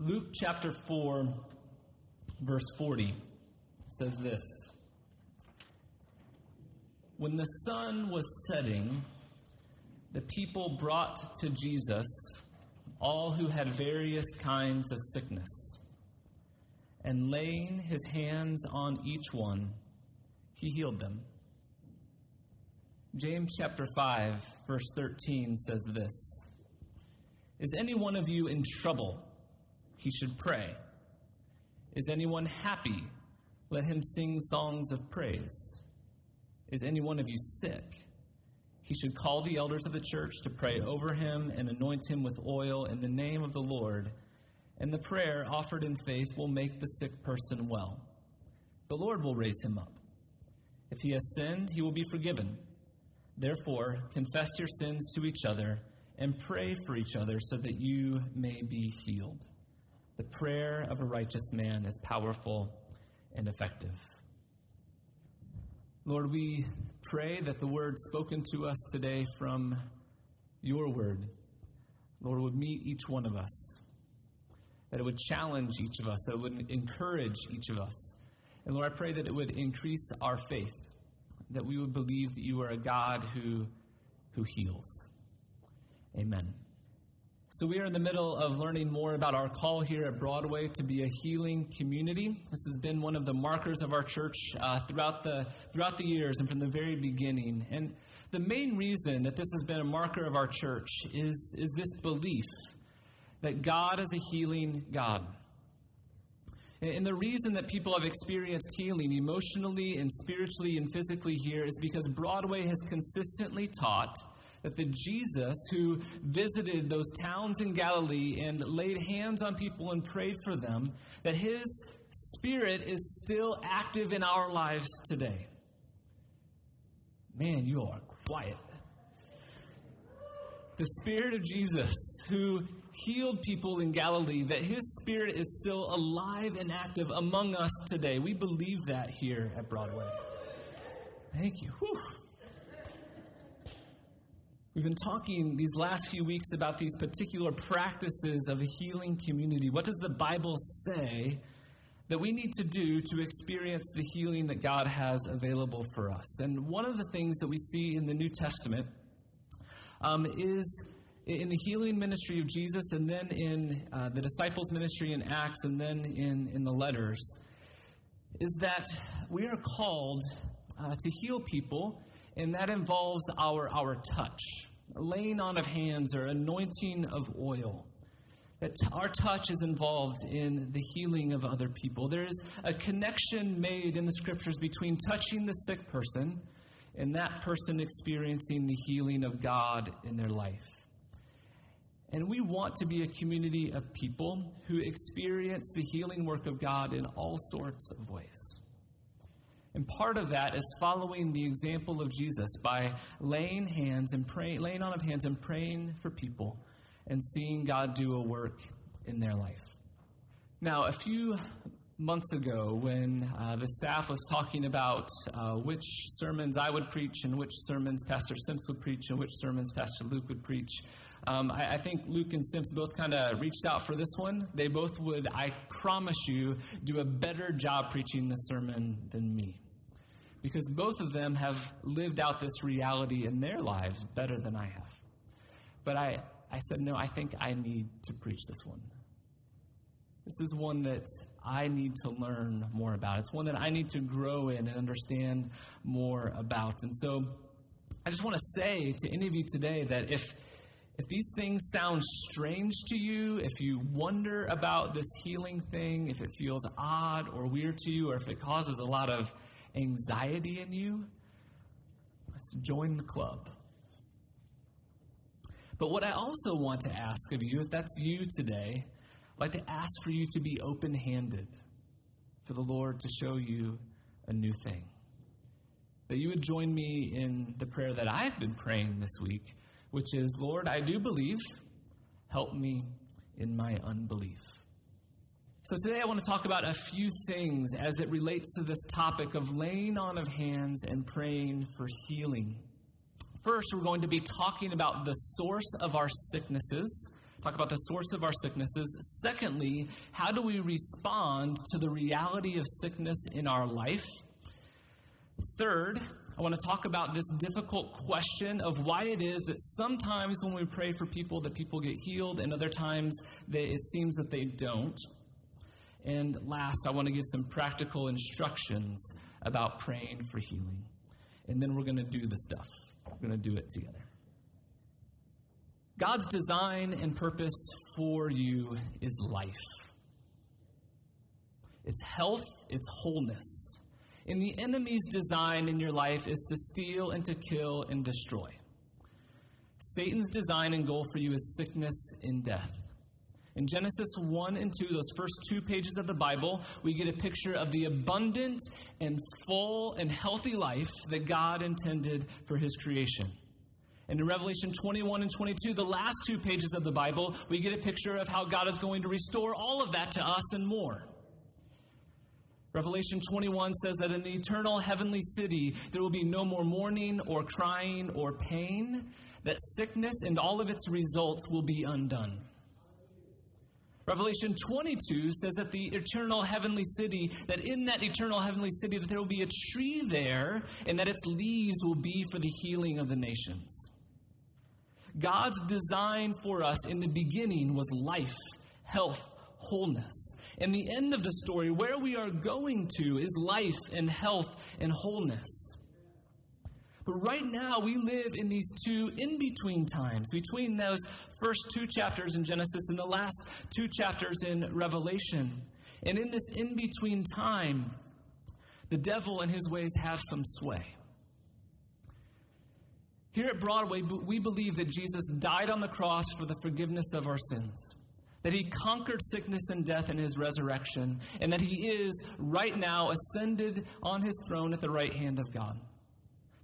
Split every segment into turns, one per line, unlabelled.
Luke chapter 4, verse 40 says this When the sun was setting, the people brought to Jesus all who had various kinds of sickness, and laying his hands on each one, he healed them. James chapter 5, verse 13 says this Is any one of you in trouble? He should pray. Is anyone happy? Let him sing songs of praise. Is any one of you sick? He should call the elders of the church to pray over him and anoint him with oil in the name of the Lord. And the prayer offered in faith will make the sick person well. The Lord will raise him up. If he has sinned, he will be forgiven. Therefore, confess your sins to each other and pray for each other so that you may be healed. The prayer of a righteous man is powerful and effective. Lord, we pray that the word spoken to us today from your word, Lord, would meet each one of us, that it would challenge each of us, that it would encourage each of us. And Lord, I pray that it would increase our faith, that we would believe that you are a God who, who heals. Amen. So, we are in the middle of learning more about our call here at Broadway to be a healing community. This has been one of the markers of our church uh, throughout, the, throughout the years and from the very beginning. And the main reason that this has been a marker of our church is, is this belief that God is a healing God. And the reason that people have experienced healing emotionally and spiritually and physically here is because Broadway has consistently taught that the Jesus who visited those towns in Galilee and laid hands on people and prayed for them, that his spirit is still active in our lives today. Man, you are quiet. The spirit of Jesus who healed people in Galilee, that his spirit is still alive and active among us today. We believe that here at Broadway. Thank you. Whew. We've been talking these last few weeks about these particular practices of a healing community. What does the Bible say that we need to do to experience the healing that God has available for us? And one of the things that we see in the New Testament um, is in the healing ministry of Jesus, and then in uh, the disciples' ministry in Acts, and then in, in the letters, is that we are called uh, to heal people, and that involves our, our touch laying on of hands or anointing of oil. That our touch is involved in the healing of other people. There is a connection made in the scriptures between touching the sick person and that person experiencing the healing of God in their life. And we want to be a community of people who experience the healing work of God in all sorts of ways. And part of that is following the example of Jesus by laying hands and praying, laying on of hands and praying for people and seeing God do a work in their life. Now, a few months ago, when uh, the staff was talking about uh, which sermons I would preach and which sermons Pastor Sims would preach and which sermons Pastor Luke would preach, um, I, I, think Luke and Sims both kind of reached out for this one. They both would, I promise you, do a better job preaching this sermon than me because both of them have lived out this reality in their lives better than I have. But I, I said, no, I think I need to preach this one. This is one that I need to learn more about. It's one that I need to grow in and understand more about. And so I just want to say to any of you today that if if these things sound strange to you, if you wonder about this healing thing, if it feels odd or weird to you, or if it causes a lot of anxiety in you, let's join the club. But what I also want to ask of you, if that's you today, I'd like to ask for you to be open handed for the Lord to show you a new thing. That you would join me in the prayer that I've been praying this week, which is Lord, I do believe, help me in my unbelief. So today I want to talk about a few things as it relates to this topic of laying on of hands and praying for healing. First, we're going to be talking about the source of our sicknesses. talk about the source of our sicknesses. Secondly, how do we respond to the reality of sickness in our life? Third, I want to talk about this difficult question of why it is that sometimes when we pray for people that people get healed and other times that it seems that they don't. And last, I want to give some practical instructions about praying for healing. And then we're going to do the stuff. We're going to do it together. God's design and purpose for you is life. It's health, it's wholeness. And the enemy's design in your life is to steal and to kill and destroy. Satan's design and goal for you is sickness and death. In Genesis 1 and 2, those first two pages of the Bible, we get a picture of the abundant and full and healthy life that God intended for his creation. And in Revelation 21 and 22, the last two pages of the Bible, we get a picture of how God is going to restore all of that to us and more. Revelation 21 says that in the eternal heavenly city, there will be no more mourning or crying or pain, that sickness and all of its results will be undone. Revelation 22 says that the eternal heavenly city, that in that eternal heavenly city, that there will be a tree there, and that its leaves will be for the healing of the nations. God's design for us in the beginning was life, health, wholeness. And the end of the story, where we are going to, is life and health and wholeness. But right now, we live in these two in between times, between those first two chapters in Genesis and the last two chapters in Revelation. And in this in between time, the devil and his ways have some sway. Here at Broadway, we believe that Jesus died on the cross for the forgiveness of our sins, that he conquered sickness and death in his resurrection, and that he is right now ascended on his throne at the right hand of God.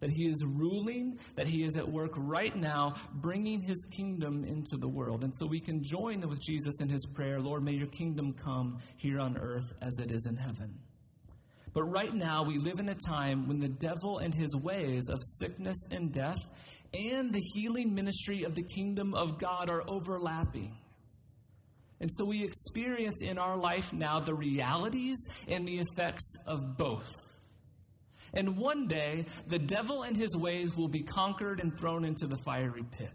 That he is ruling, that he is at work right now, bringing his kingdom into the world. And so we can join with Jesus in his prayer Lord, may your kingdom come here on earth as it is in heaven. But right now, we live in a time when the devil and his ways of sickness and death and the healing ministry of the kingdom of God are overlapping. And so we experience in our life now the realities and the effects of both. And one day, the devil and his ways will be conquered and thrown into the fiery pit.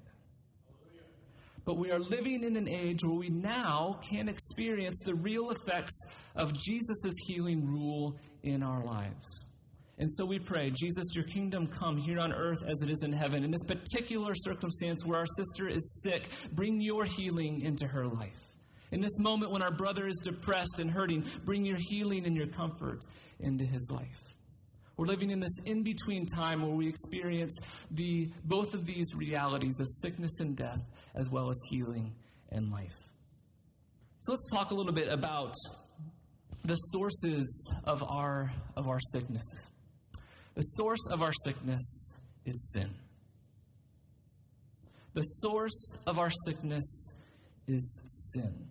But we are living in an age where we now can experience the real effects of Jesus' healing rule in our lives. And so we pray, Jesus, your kingdom come here on earth as it is in heaven. In this particular circumstance where our sister is sick, bring your healing into her life. In this moment when our brother is depressed and hurting, bring your healing and your comfort into his life. We're living in this in between time where we experience the, both of these realities of sickness and death, as well as healing and life. So let's talk a little bit about the sources of our, of our sickness. The source of our sickness is sin. The source of our sickness is sin.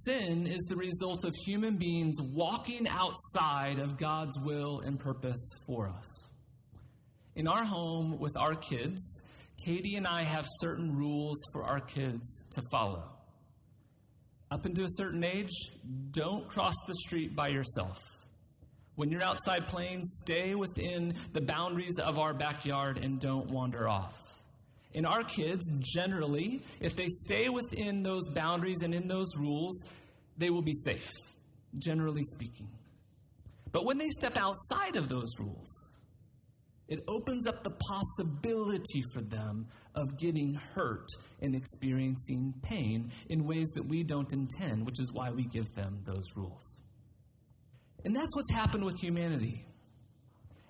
Sin is the result of human beings walking outside of God's will and purpose for us. In our home with our kids, Katie and I have certain rules for our kids to follow. Up until a certain age, don't cross the street by yourself. When you're outside playing, stay within the boundaries of our backyard and don't wander off. And our kids, generally, if they stay within those boundaries and in those rules, they will be safe, generally speaking. But when they step outside of those rules, it opens up the possibility for them of getting hurt and experiencing pain in ways that we don't intend, which is why we give them those rules. And that's what's happened with humanity.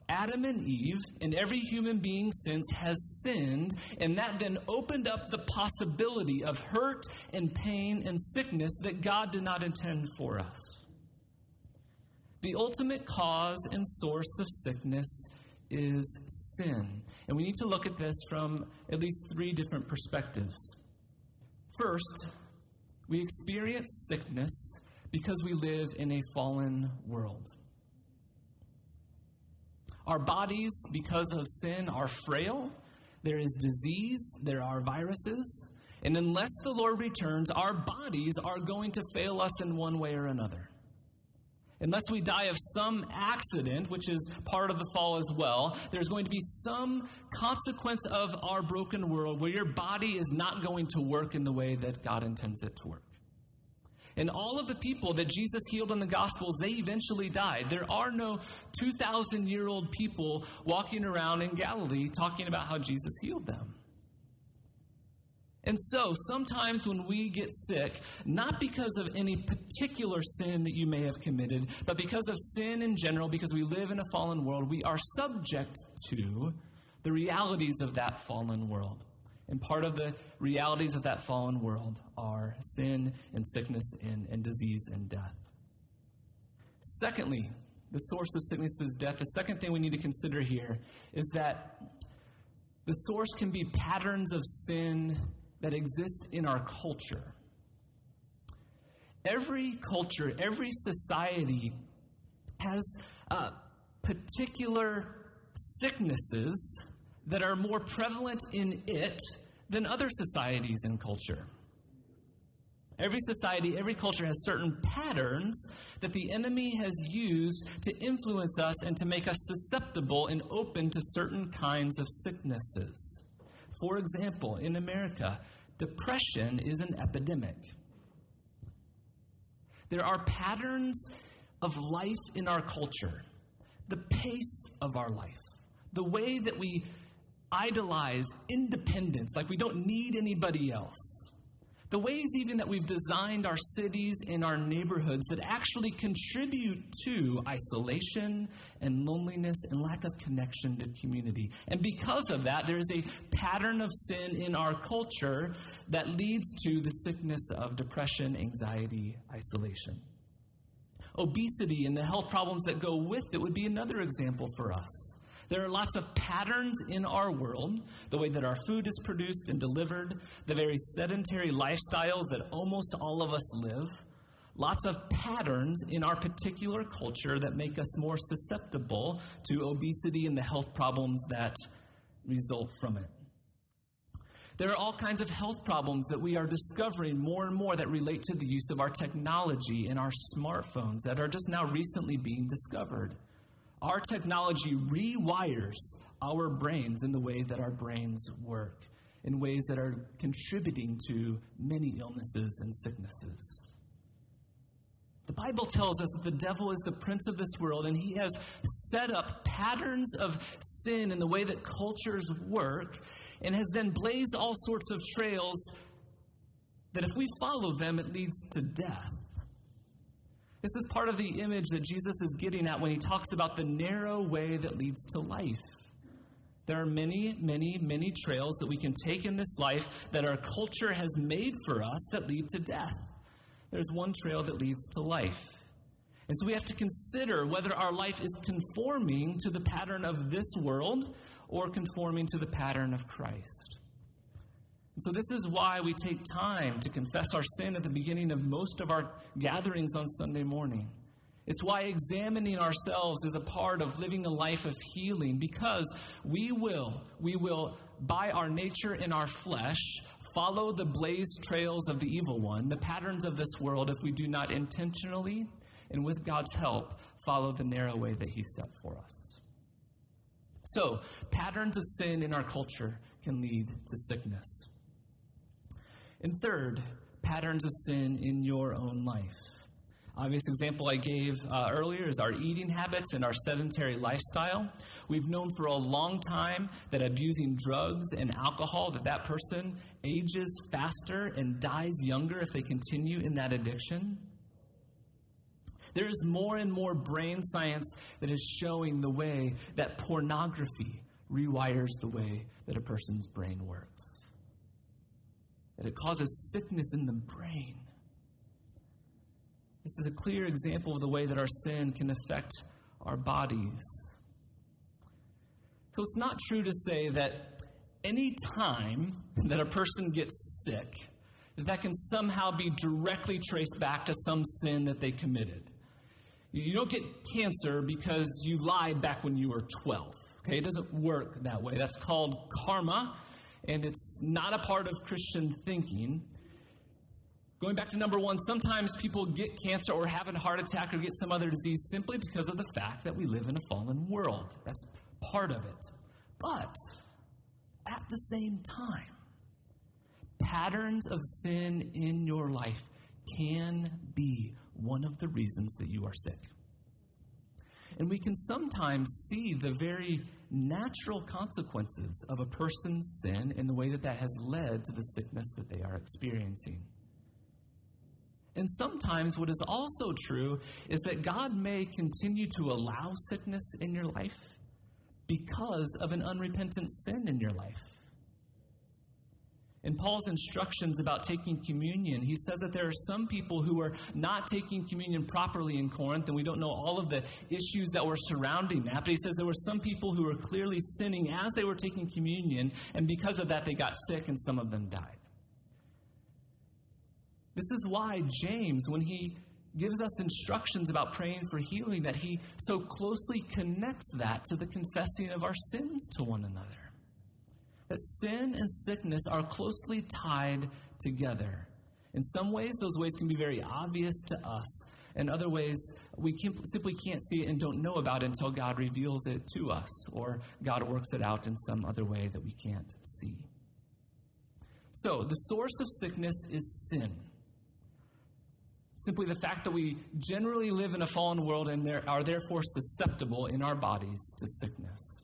Adam and Eve and every human being since has sinned, and that then opened up the possibility of hurt and pain and sickness that God did not intend for us. The ultimate cause and source of sickness is sin. And we need to look at this from at least three different perspectives. First, we experience sickness because we live in a fallen world. Our bodies, because of sin, are frail. There is disease, there are viruses, And unless the Lord returns, our bodies are going to fail us in one way or another. Unless we die of some accident, which is part of the fall as well, there's going to be some consequence of our broken world where your body is not going to work in the way that God intends it to work. And all of the people that Jesus healed in the Gospels, they eventually died. There are no 2,000 year old people walking around in Galilee talking about how Jesus healed them. And so, sometimes when we get sick, not because of any particular sin that you may have committed, but because of sin in general, because we live in a fallen world, we are subject to the realities of that fallen world. And part of the realities of that fallen world are sin and sickness and, and disease and death. Secondly, the source of sickness is death. The second thing we need to consider here is that the source can be patterns of sin that exist in our culture. Every culture, every society has uh, particular sicknesses that are more prevalent in it than other societies and culture. Every society, every culture has certain patterns that the enemy has used to influence us and to make us susceptible and open to certain kinds of sicknesses. For example, in America, depression is an epidemic. There are patterns of life in our culture, the pace of our life, the way that we idolize independence, like we don't need anybody else. The ways, even that we've designed our cities and our neighborhoods that actually contribute to isolation and loneliness and lack of connection to community. And because of that, there is a pattern of sin in our culture that leads to the sickness of depression, anxiety, isolation. Obesity and the health problems that go with it would be another example for us. There are lots of patterns in our world, the way that our food is produced and delivered, the very sedentary lifestyles that almost all of us live. Lots of patterns in our particular culture that make us more susceptible to obesity and the health problems that result from it. There are all kinds of health problems that we are discovering more and more that relate to the use of our technology and our smartphones that are just now recently being discovered. Our technology rewires our brains in the way that our brains work, in ways that are contributing to many illnesses and sicknesses. The Bible tells us that the devil is the prince of this world, and he has set up patterns of sin in the way that cultures work, and has then blazed all sorts of trails that if we follow them, it leads to death. This is part of the image that Jesus is getting at when he talks about the narrow way that leads to life. There are many, many, many trails that we can take in this life that our culture has made for us that lead to death. There's one trail that leads to life. And so we have to consider whether our life is conforming to the pattern of this world or conforming to the pattern of Christ. So, this is why we take time to confess our sin at the beginning of most of our gatherings on Sunday morning. It's why examining ourselves is a part of living a life of healing because we will, we will, by our nature in our flesh, follow the blazed trails of the evil one, the patterns of this world, if we do not intentionally and with God's help follow the narrow way that He set for us. So, patterns of sin in our culture can lead to sickness. And third, patterns of sin in your own life. Obvious example I gave uh, earlier is our eating habits and our sedentary lifestyle. We've known for a long time that abusing drugs and alcohol, that that person ages faster and dies younger if they continue in that addiction. There is more and more brain science that is showing the way that pornography rewires the way that a person's brain works that it causes sickness in the brain. This is a clear example of the way that our sin can affect our bodies. So it's not true to say that any time that a person gets sick, that can somehow be directly traced back to some sin that they committed. You don't get cancer because you lied back when you were 12. Okay, it doesn't work that way. That's called karma, and it's not a part of Christian thinking. Going back to number one, sometimes people get cancer or have a heart attack or get some other disease simply because of the fact that we live in a fallen world. That's part of it. But at the same time, patterns of sin in your life can be one of the reasons that you are sick. And we can sometimes see the very natural consequences of a person's sin in the way that that has led to the sickness that they are experiencing. And sometimes, what is also true is that God may continue to allow sickness in your life because of an unrepentant sin in your life. In Paul's instructions about taking communion, he says that there are some people who are not taking communion properly in Corinth, and we don't know all of the issues that were surrounding that. But he says there were some people who were clearly sinning as they were taking communion, and because of that, they got sick and some of them died. This is why James, when he gives us instructions about praying for healing, that he so closely connects that to the confessing of our sins to one another. That sin and sickness are closely tied together. In some ways, those ways can be very obvious to us. In other ways, we can, simply can't see it and don't know about it until God reveals it to us, or God works it out in some other way that we can't see. So, the source of sickness is sin simply the fact that we generally live in a fallen world and are therefore susceptible in our bodies to sickness.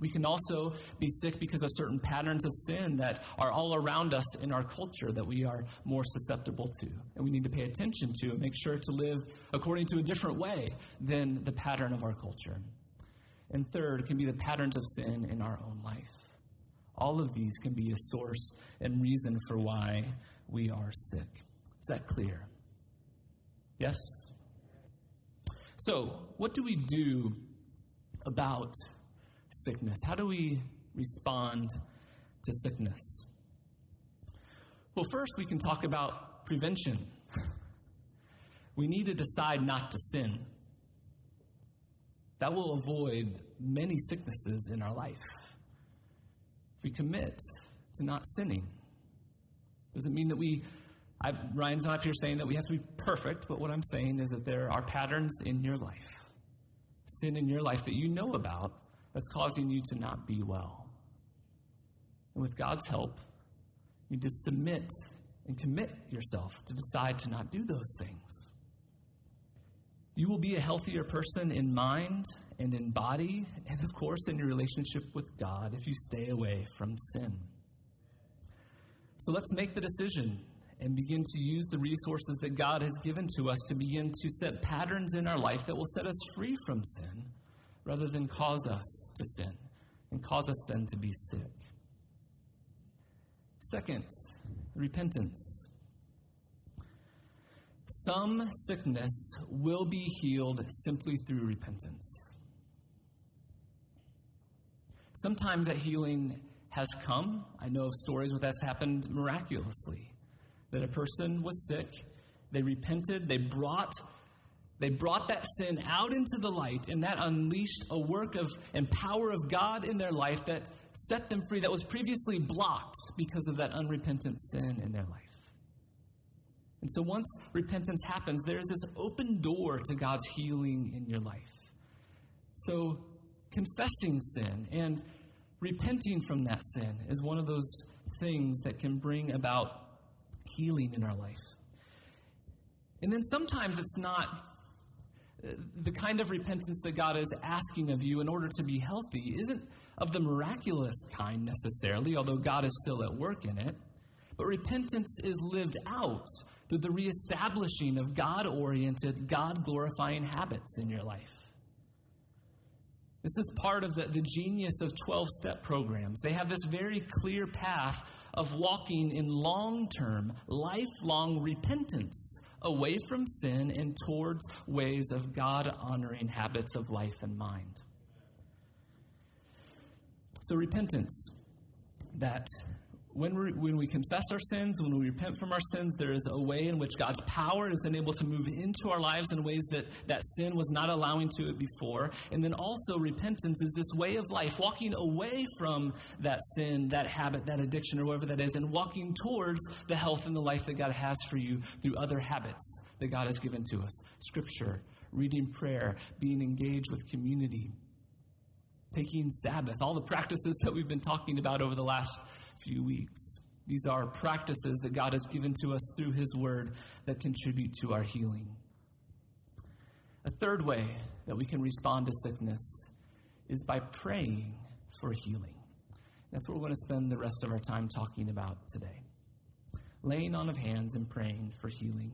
We can also be sick because of certain patterns of sin that are all around us in our culture that we are more susceptible to. And we need to pay attention to and make sure to live according to a different way than the pattern of our culture. And third, can be the patterns of sin in our own life. All of these can be a source and reason for why we are sick. Is that clear? Yes? So, what do we do about sickness? How do we respond to sickness? Well, first, we can talk about prevention. We need to decide not to sin. That will avoid many sicknesses in our life. If we commit to not sinning, does it mean that we I, Ryan's not here saying that we have to be perfect, but what I'm saying is that there are patterns in your life, sin in your life that you know about that's causing you to not be well. And with God's help, you need to submit and commit yourself to decide to not do those things. You will be a healthier person in mind and in body, and of course in your relationship with God if you stay away from sin. So let's make the decision and begin to use the resources that God has given to us to begin to set patterns in our life that will set us free from sin rather than cause us to sin and cause us then to be sick. Second, repentance. Some sickness will be healed simply through repentance. Sometimes that healing has come. I know of stories where that's happened miraculously that a person was sick, they repented, they brought they brought that sin out into the light, and that unleashed a work of and power of God in their life that set them free, that was previously blocked because of that unrepentant sin in their life. And so once repentance happens, there's this open door to God's healing in your life. So confessing sin and repenting from that sin is one of those things that can bring about healing in our life. And then sometimes it's not the kind of repentance that God is asking of you in order to be healthy isn't of the miraculous kind necessarily, although God is still at work in it. But repentance is lived out through the reestablishing of God oriented, God glorifying habits in your life. This is part of the, the genius of 12 step programs. They have this very clear path of walking in long term, lifelong repentance away from sin and towards ways of God honoring habits of life and mind. So, repentance that when we, when we confess our sins, when we repent from our sins, there is a way in which God's power has been able to move into our lives in ways that that sin was not allowing to it before. And then also, repentance is this way of life, walking away from that sin, that habit, that addiction, or whatever that is, and walking towards the health and the life that God has for you through other habits that God has given to us scripture, reading prayer, being engaged with community, taking Sabbath, all the practices that we've been talking about over the last few weeks. These are practices that God has given to us through His Word that contribute to our healing. A third way that we can respond to sickness is by praying for healing. That's what we're going to spend the rest of our time talking about today. Laying on of hands and praying for healing.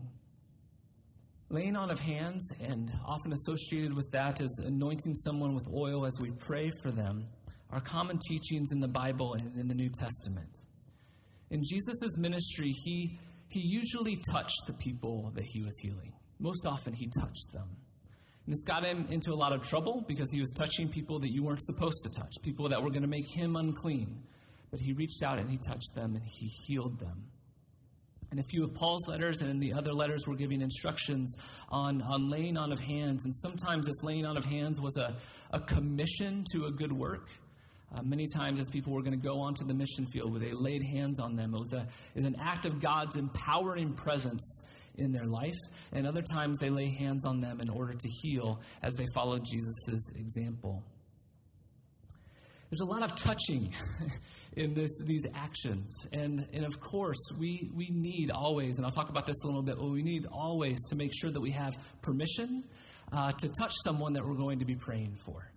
Laying on of hands, and often associated with that is anointing someone with oil as we pray for them, are common teachings in the Bible and in the New Testament. In Jesus' ministry, he, he usually touched the people that he was healing. Most often, he touched them. And this got him into a lot of trouble because he was touching people that you weren't supposed to touch, people that were going to make him unclean. But he reached out and he touched them and he healed them. In a few of Paul's letters and in the other letters, we're giving instructions on, on laying on of hands. And sometimes this laying on of hands was a, a commission to a good work. Uh, many times, as people were going to go onto the mission field where they laid hands on them, it was, a, it was an act of God's empowering presence in their life. And other times, they lay hands on them in order to heal as they followed Jesus' example. There's a lot of touching in this, these actions. And, and of course, we, we need always, and I'll talk about this a little bit, but we need always to make sure that we have permission uh, to touch someone that we're going to be praying for.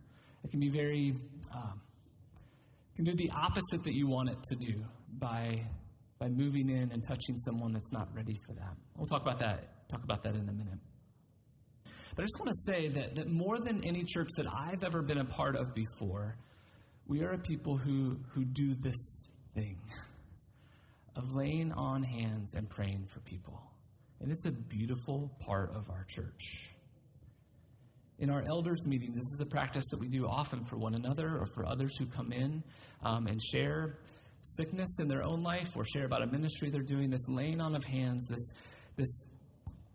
It can be very um, can do the opposite that you want it to do by, by moving in and touching someone that's not ready for that. We'll talk about that, talk about that in a minute. But I just want to say that, that more than any church that I've ever been a part of before, we are a people who, who do this thing of laying on hands and praying for people. And it's a beautiful part of our church in our elders' meeting, this is a practice that we do often for one another or for others who come in um, and share sickness in their own life or share about a ministry they're doing, this laying on of hands, this, this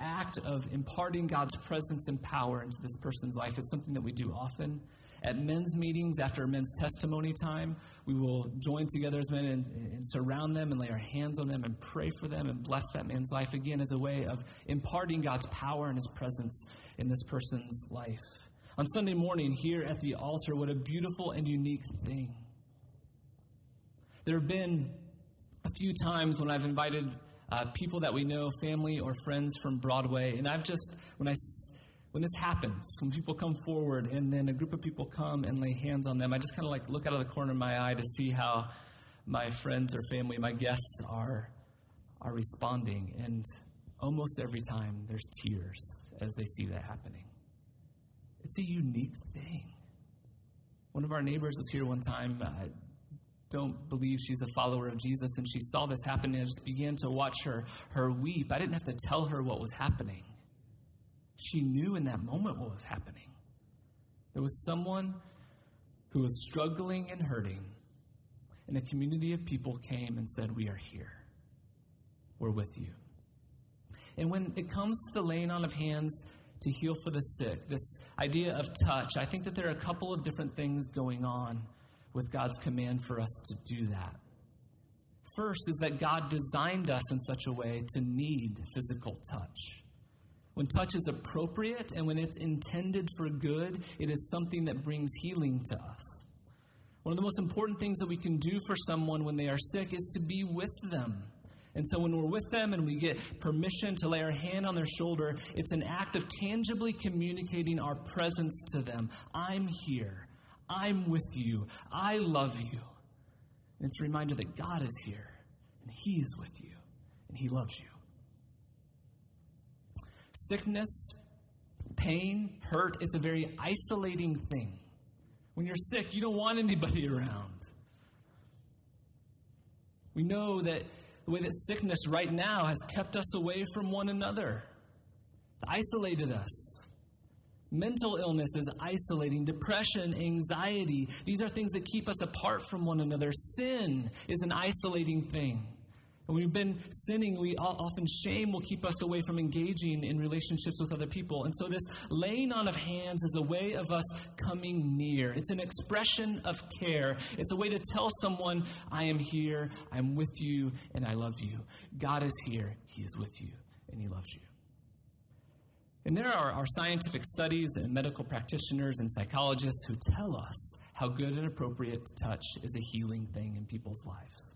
act of imparting God's presence and power into this person's life. It's something that we do often. At men's meetings, after men's testimony time, we will join together as men and, and, surround them and lay our hands on them and pray for them and bless that man's life again as a way of imparting God's power and His presence in this person's life. On Sunday morning, here at the altar, what a beautiful and unique thing. There have been a few times when I've invited uh, people that we know, family or friends from Broadway, and I've just, when I when this happens, when people come forward and then a group of people come and lay hands on them, I just kind of like look out of the corner of my eye to see how my friends or family, my guests are are responding. And almost every time there's tears as they see that happening. It's a unique thing. One of our neighbors was here one time. I don't believe she's a follower of Jesus, and she saw this happen and just began to watch her her weep. I didn't have to tell her what was happening she knew in that moment what was happening. There was someone who was struggling and hurting, and a community of people came and said, We are here. We're with you. And when it comes to the laying on of hands to heal for the sick, this idea of touch, I think that there are a couple of different things going on with God's command for us to do that. First is that God designed us in such a way to need physical touch. When touch is appropriate and when it's intended for good, it is something that brings healing to us. One of the most important things that we can do for someone when they are sick is to be with them. And so when we're with them and we get permission to lay our hand on their shoulder, it's an act of tangibly communicating our presence to them. I'm here. I'm with you. I love you. And it's a reminder that God is here and He's with you and He loves you sickness, pain, hurt, it's a very isolating thing. When you're sick, you don't want anybody around. We know that the way that sickness right now has kept us away from one another, it's isolated us. Mental illness is isolating. Depression, anxiety, these are things that keep us apart from one another. Sin is an isolating thing. When we've been sinning, we often shame will keep us away from engaging in relationships with other people. And so, this laying on of hands is a way of us coming near. It's an expression of care. It's a way to tell someone, I am here, I'm with you, and I love you. God is here, He is with you, and He loves you. And there are, are scientific studies and medical practitioners and psychologists who tell us how good and appropriate touch is a healing thing in people's lives.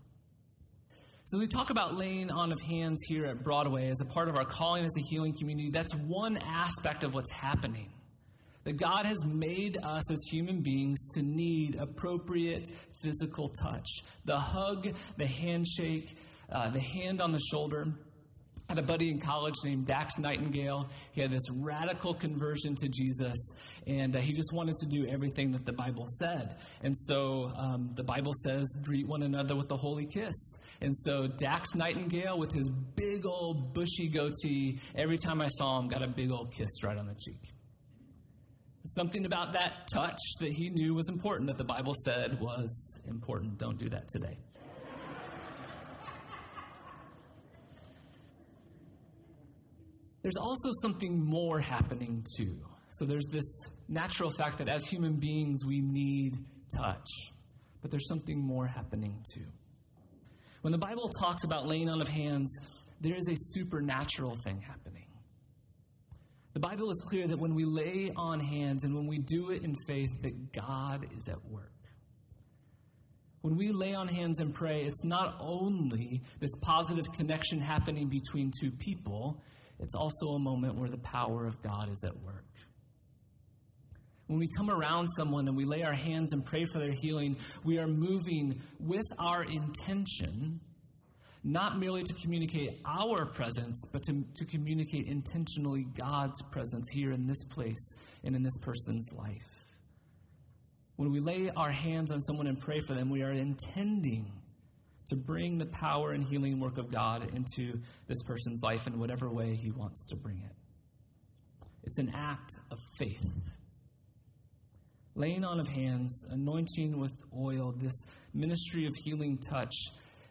So we talk about laying on of hands here at Broadway as a part of our calling as a healing community. That's one aspect of what's happening. That God has made us as human beings to need appropriate physical touch. The hug, the handshake, uh, the hand on the shoulder. Had a buddy in college named Dax Nightingale. He had this radical conversion to Jesus, and uh, he just wanted to do everything that the Bible said. And so um, the Bible says, greet one another with a holy kiss. And so Dax Nightingale, with his big old bushy goatee, every time I saw him, got a big old kiss right on the cheek. Something about that touch that he knew was important, that the Bible said was important. Don't do that today. There's also something more happening too. So there's this natural fact that as human beings, we need touch. But there's something more happening too. When the Bible talks about laying on of hands, there is a supernatural thing happening. The Bible is clear that when we lay on hands and when we do it in faith, that God is at work. When we lay on hands and pray, it's not only this positive connection happening between two people, it's also a moment where the power of God is at work. When we come around someone and we lay our hands and pray for their healing, we are moving with our intention, not merely to communicate our presence, but to, to communicate intentionally God's presence here in this place and in this person's life. When we lay our hands on someone and pray for them, we are intending to bring the power and healing work of God into this person's life in whatever way He wants to bring it. It's an act of faith laying on of hands, anointing with oil, this ministry of healing touch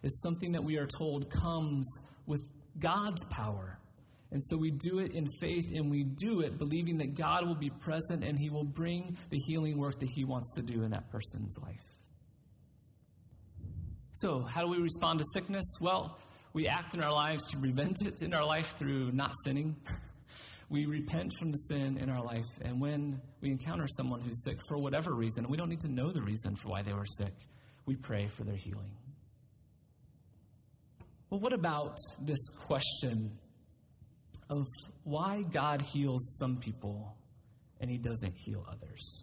is something that we are told comes with God's power. And so we do it in faith and we do it believing that God will be present and He will bring the healing work that He wants to do in that person's life. So, how do we respond to sickness? Well, we act in our lives to prevent it in our life through not sinning, we repent from the sin in our life. And when we encounter someone who's sick for whatever reason, we don't need to know the reason for why they were sick, we pray for their healing. Well, what about this question of why God heals some people and he doesn't heal others?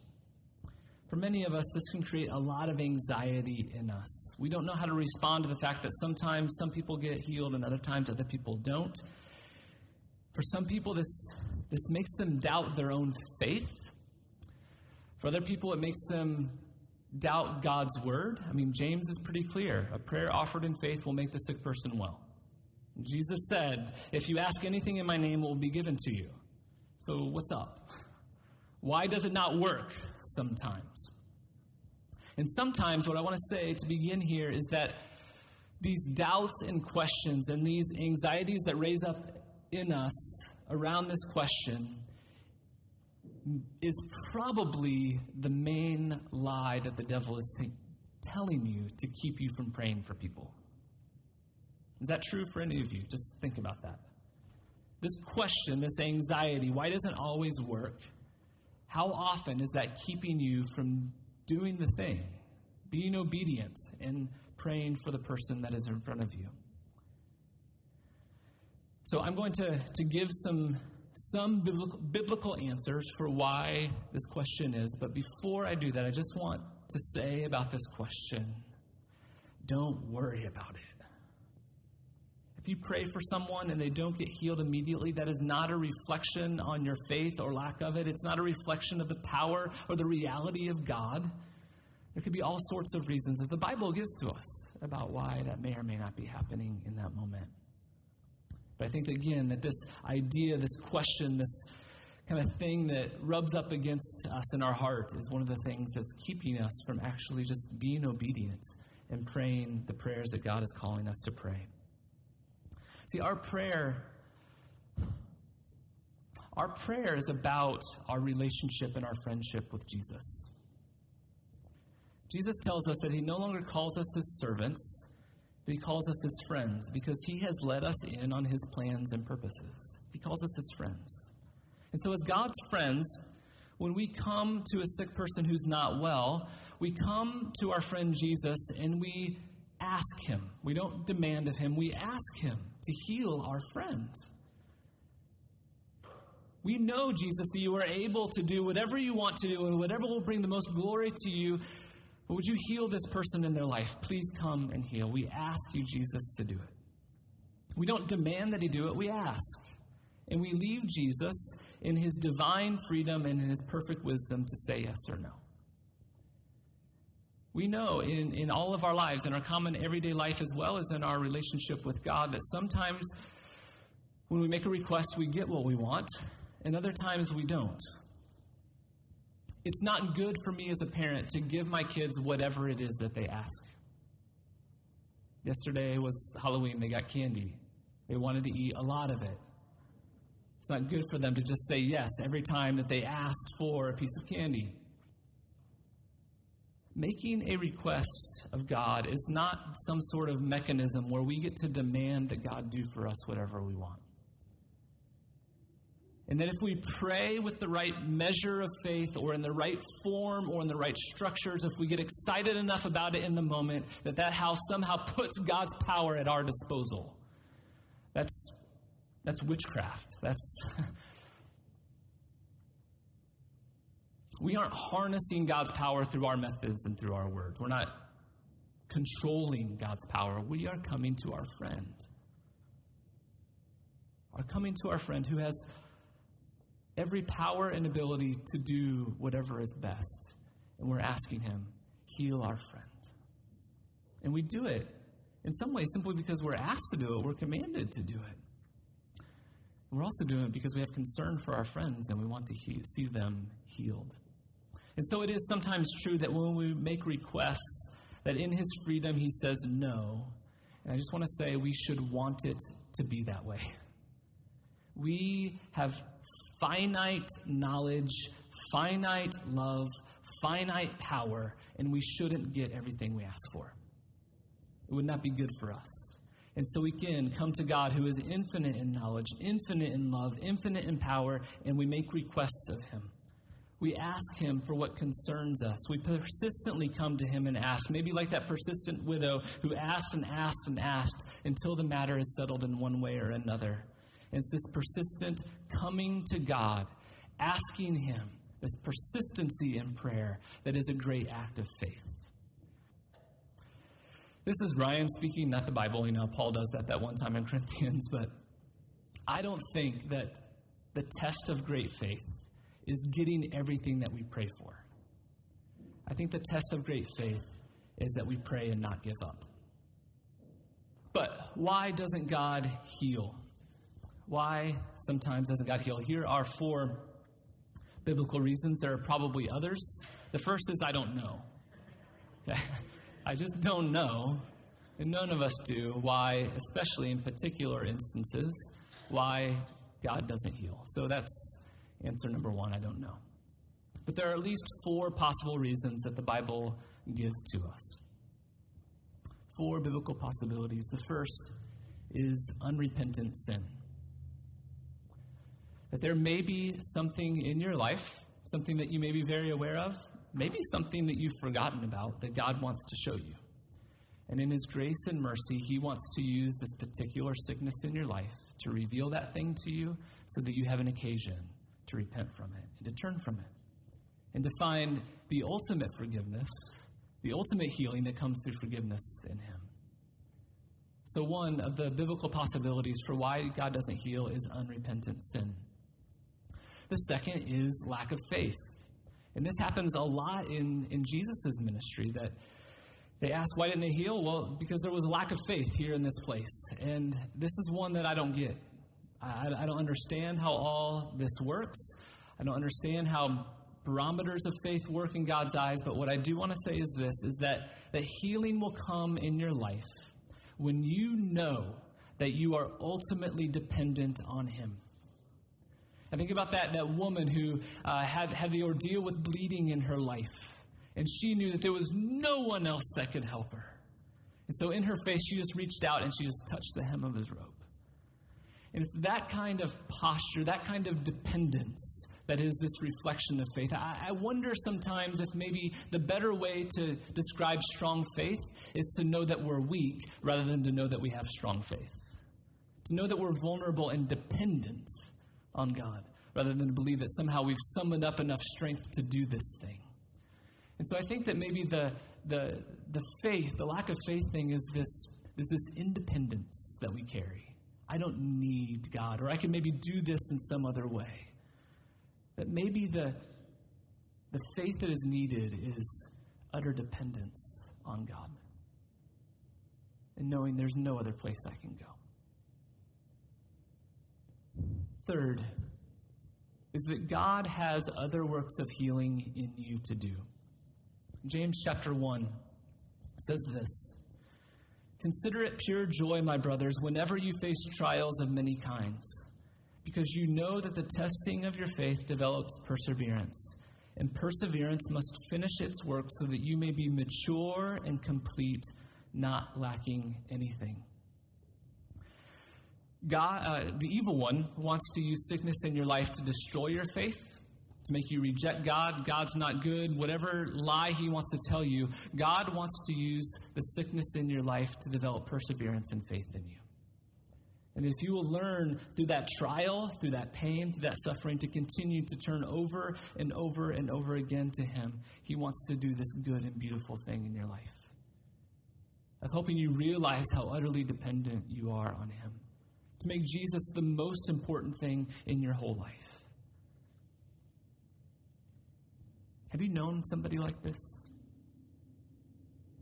For many of us, this can create a lot of anxiety in us. We don't know how to respond to the fact that sometimes some people get healed and other times other people don't. For some people, this, this makes them doubt their own faith. For other people, it makes them doubt God's word. I mean, James is pretty clear. A prayer offered in faith will make the sick person well. Jesus said, If you ask anything in my name, it will be given to you. So, what's up? Why does it not work sometimes? And sometimes, what I want to say to begin here is that these doubts and questions and these anxieties that raise up in us around this question is probably the main lie that the devil is t- telling you to keep you from praying for people. Is that true for any of you? Just think about that. This question, this anxiety, why doesn't always work? How often is that keeping you from doing the thing, being obedient, and praying for the person that is in front of you? So I'm going to, to give some, some biblical, biblical answers for why this question is. But before I do that, I just want to say about this question don't worry about it. If you pray for someone and they don't get healed immediately, that is not a reflection on your faith or lack of it. It's not a reflection of the power or the reality of God. There could be all sorts of reasons that the Bible gives to us about why that may or may not be happening in that moment. But I think, again, that this idea, this question, this kind of thing that rubs up against us in our heart is one of the things that's keeping us from actually just being obedient and praying the prayers that God is calling us to pray. See, our prayer our prayer is about our relationship and our friendship with Jesus. Jesus tells us that he no longer calls us his servants, but he calls us his friends because he has led us in on his plans and purposes. He calls us his friends. And so, as God's friends, when we come to a sick person who's not well, we come to our friend Jesus and we ask him. We don't demand of him, we ask him to heal our friend. We know, Jesus, that you are able to do whatever you want to do and whatever will bring the most glory to you. But would you heal this person in their life? Please come and heal. We ask you, Jesus, to do it. We don't demand that he do it, we ask. And we leave Jesus in his divine freedom and in his perfect wisdom to say yes or no. We know in, in all of our lives, in our common everyday life, as well as in our relationship with God, that sometimes when we make a request, we get what we want, and other times we don't. It's not good for me as a parent to give my kids whatever it is that they ask. Yesterday was Halloween, they got candy. They wanted to eat a lot of it. It's not good for them to just say yes every time that they asked for a piece of candy. Making a request of God is not some sort of mechanism where we get to demand that God do for us whatever we want. And that if we pray with the right measure of faith or in the right form or in the right structures, if we get excited enough about it in the moment, that that house somehow puts God's power at our disposal. That's, that's witchcraft. That's. we aren't harnessing God's power through our methods and through our words. We're not controlling God's power. We are coming to our friend. Are coming to our friend who has every power and ability to do whatever is best. And we're asking Him, heal our friend. And we do it in some ways simply because we're asked to do it, we're commanded to do it. we're also doing it because we have concern for our friends and we want to he- see them healed. And so it is sometimes true that when we make requests, that in His freedom He says no. And I just want to say we should want it to be that way. We have finite knowledge, finite love, finite power, and we shouldn't get everything we ask for. It would not be good for us. And so we can come to God who is infinite in knowledge, infinite in love, infinite in power, and we make requests of Him. We ask Him for what concerns us. We persistently come to Him and ask, maybe like that persistent widow who asked and asked and asked until the matter is settled in one way or another. It's this persistent coming to God, asking Him, this persistency in prayer that is a great act of faith. This is Ryan speaking, not the Bible. You know, Paul does that that one time in Corinthians, but I don't think that the test of great faith is getting everything that we pray for. I think the test of great faith is that we pray and not give up. But why doesn't God heal? Why sometimes doesn't God heal? Here are four biblical reasons. There are probably others. The first is I don't know. Okay? I just don't know, and none of us do, why, especially in particular instances, why God doesn't heal. So that's answer number one I don't know. But there are at least four possible reasons that the Bible gives to us. Four biblical possibilities. The first is unrepentant sin that there may be something in your life, something that you may be very aware of, maybe something that you've forgotten about that God wants to show you. And in His grace and mercy, He wants to use this particular sickness in your life to reveal that thing to you so that you have an occasion to repent from it and to turn from it and to find the ultimate forgiveness, the ultimate healing that comes through forgiveness in Him. So, one of the biblical possibilities for why God doesn't heal is unrepentant sin. The second is lack of faith. And this happens a lot in, in Jesus' ministry that they ask, why didn't they heal? Well, because there was a lack of faith here in this place. And this is one that I don't get. I, I don't understand how all this works. I don't understand how barometers of faith work in God's eyes, but what I do want to say is this is that, that healing will come in your life when you know that you are ultimately dependent on Him. I think about that, that woman who uh, had, had the ordeal with bleeding in her life, and she knew that there was no one else that could help her. And so in her faith, she just reached out and she just touched the hem of his robe. And that kind of posture, that kind of dependence that is this reflection of faith. I, I, wonder sometimes if maybe the better way to describe strong faith is to know that we're weak rather than to know that we have strong faith. To know that we're vulnerable and dependent on God rather than to believe that somehow we've summoned up enough strength to do this thing. And so I think that maybe the, the, the faith, the lack of faith thing is this, is this independence that we carry. I don't need God, or I can maybe do this in some other way. That maybe the, the faith that is needed is utter dependence on God and knowing there's no other place I can go. Third, is that God has other works of healing in you to do. James chapter 1 says this Consider it pure joy, my brothers, whenever you face trials of many kinds, because you know that the testing of your faith develops perseverance. And perseverance must finish its work so that you may be mature and complete, not lacking anything. God, uh, the evil one wants to use sickness in your life to destroy your faith, to make you reject God. God's not good. Whatever lie he wants to tell you, God wants to use the sickness in your life to develop perseverance and faith in you. And if you will learn through that trial, through that pain, through that suffering, to continue to turn over and over and over again to Him, He wants to do this good and beautiful thing in your life. I'm hoping you realize how utterly dependent you are on Him to make Jesus the most important thing in your whole life. Have you known somebody like this?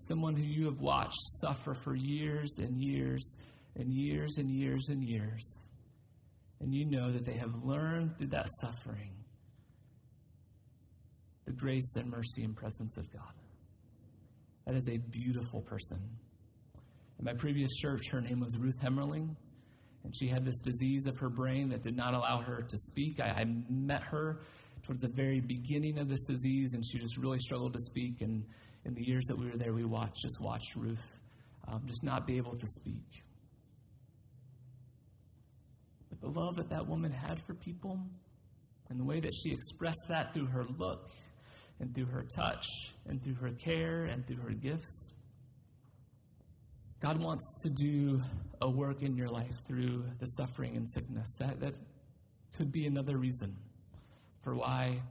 Someone who you have watched suffer for years and years and years and years and years. And you know that they have learned through that suffering the grace and mercy and presence of God. That is a beautiful person. In my previous church, her name was Ruth Hemmerling and she had this disease of her brain that did not allow her to speak. I, I met her towards the very beginning of this disease, and she just really struggled to speak. And in the years that we were there, we watched, just watched Ruth um, just not be able to speak. But the love that that woman had for people, and the way that she expressed that through her look, and through her touch, and through her care, and through her gifts, God wants to do a work in your life through the suffering and sickness. That, that could be another reason for why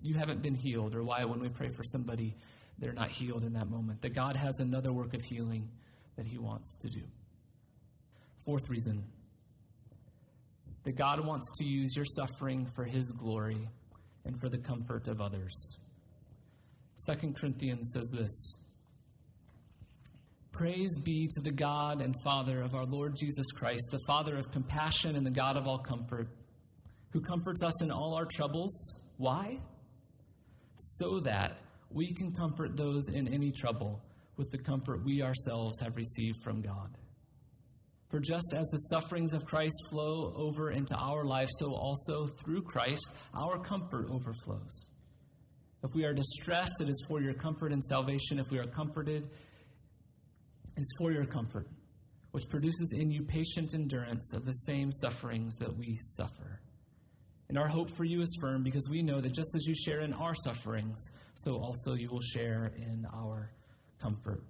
you haven't been healed or why when we pray for somebody, they're not healed in that moment. That God has another work of healing that He wants to do. Fourth reason that God wants to use your suffering for His glory and for the comfort of others. Second Corinthians says this Praise be to the God and Father of our Lord Jesus Christ, the Father of compassion and the God of all comfort, who comforts us in all our troubles. Why? So that we can comfort those in any trouble with the comfort we ourselves have received from God. For just as the sufferings of Christ flow over into our lives, so also through Christ our comfort overflows. If we are distressed, it is for your comfort and salvation. If we are comforted, it is for your comfort, which produces in you patient endurance of the same sufferings that we suffer. And our hope for you is firm because we know that just as you share in our sufferings, so also you will share in our comfort.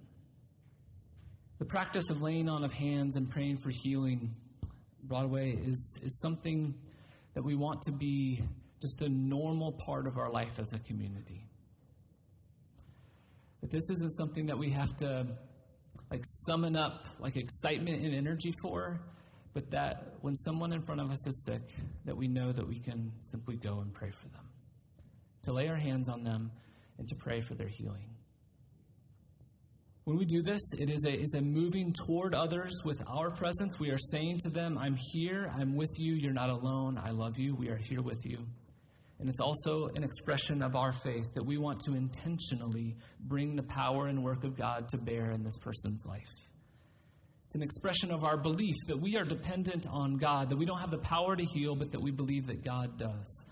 The practice of laying on of hands and praying for healing, Broadway, is, is something that we want to be just a normal part of our life as a community. That this isn't something that we have to like summon up like excitement and energy for, but that when someone in front of us is sick, that we know that we can simply go and pray for them, to lay our hands on them and to pray for their healing. When we do this, it is a, is a moving toward others with our presence. We are saying to them, I'm here, I'm with you, you're not alone, I love you, we are here with you. And it's also an expression of our faith that we want to intentionally bring the power and work of God to bear in this person's life. It's an expression of our belief that we are dependent on God, that we don't have the power to heal, but that we believe that God does.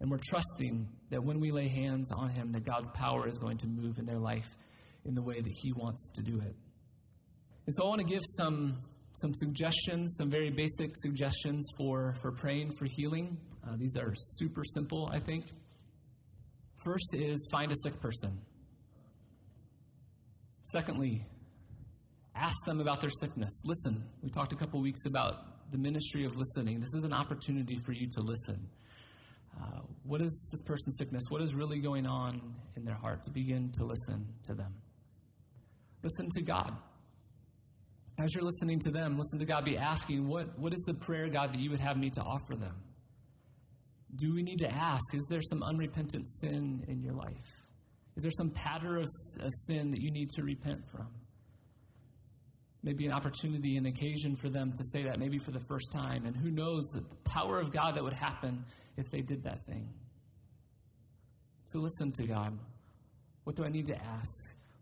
And we're trusting that when we lay hands on Him, that God's power is going to move in their life in the way that He wants to do it. And so I want to give some, some suggestions, some very basic suggestions for, for praying for healing. Uh, these are super simple, I think. First is find a sick person. Secondly, Ask them about their sickness. Listen. We talked a couple weeks about the ministry of listening. This is an opportunity for you to listen. Uh, what is this person's sickness? What is really going on in their heart? To begin to listen to them. Listen to God. As you're listening to them, listen to God. Be asking, what, what is the prayer, God, that you would have me to offer them? Do we need to ask, is there some unrepentant sin in your life? Is there some pattern of, of sin that you need to repent from? Maybe an opportunity, an occasion for them to say that, maybe for the first time. And who knows the power of God that would happen if they did that thing. So listen to God. What do I need to ask?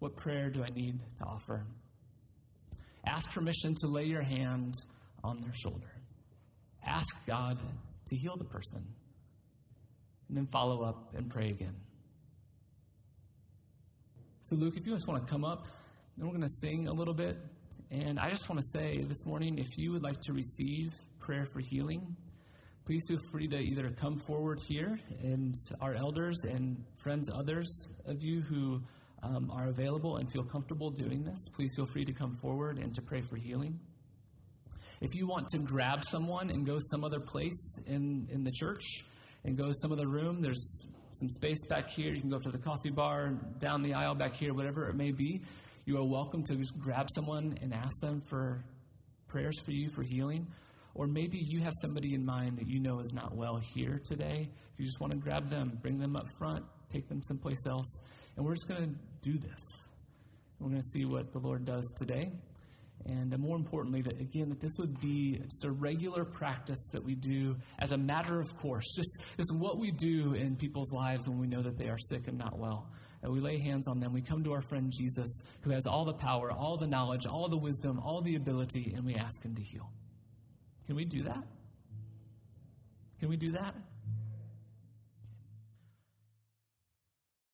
What prayer do I need to offer? Ask permission to lay your hand on their shoulder. Ask God to heal the person. And then follow up and pray again. So, Luke, if you just want to come up, then we're going to sing a little bit. And I just want to say this morning if you would like to receive prayer for healing, please feel free to either come forward here, and our elders and friends, others of you who um, are available and feel comfortable doing this, please feel free to come forward and to pray for healing. If you want to grab someone and go some other place in, in the church and go some other room, there's some space back here. You can go to the coffee bar, down the aisle back here, whatever it may be you are welcome to just grab someone and ask them for prayers for you for healing. Or maybe you have somebody in mind that you know is not well here today. You just want to grab them, bring them up front, take them someplace else. And we're just going to do this. We're going to see what the Lord does today. And uh, more importantly, that again, that this would be just a regular practice that we do as a matter of course. Just, just what we do in people's lives when we know that they are sick and not well that we lay hands on them. We come to our friend Jesus, who has all the power, all the knowledge, all the wisdom, all the ability, and we ask him to heal. Can we do that? Can we do that?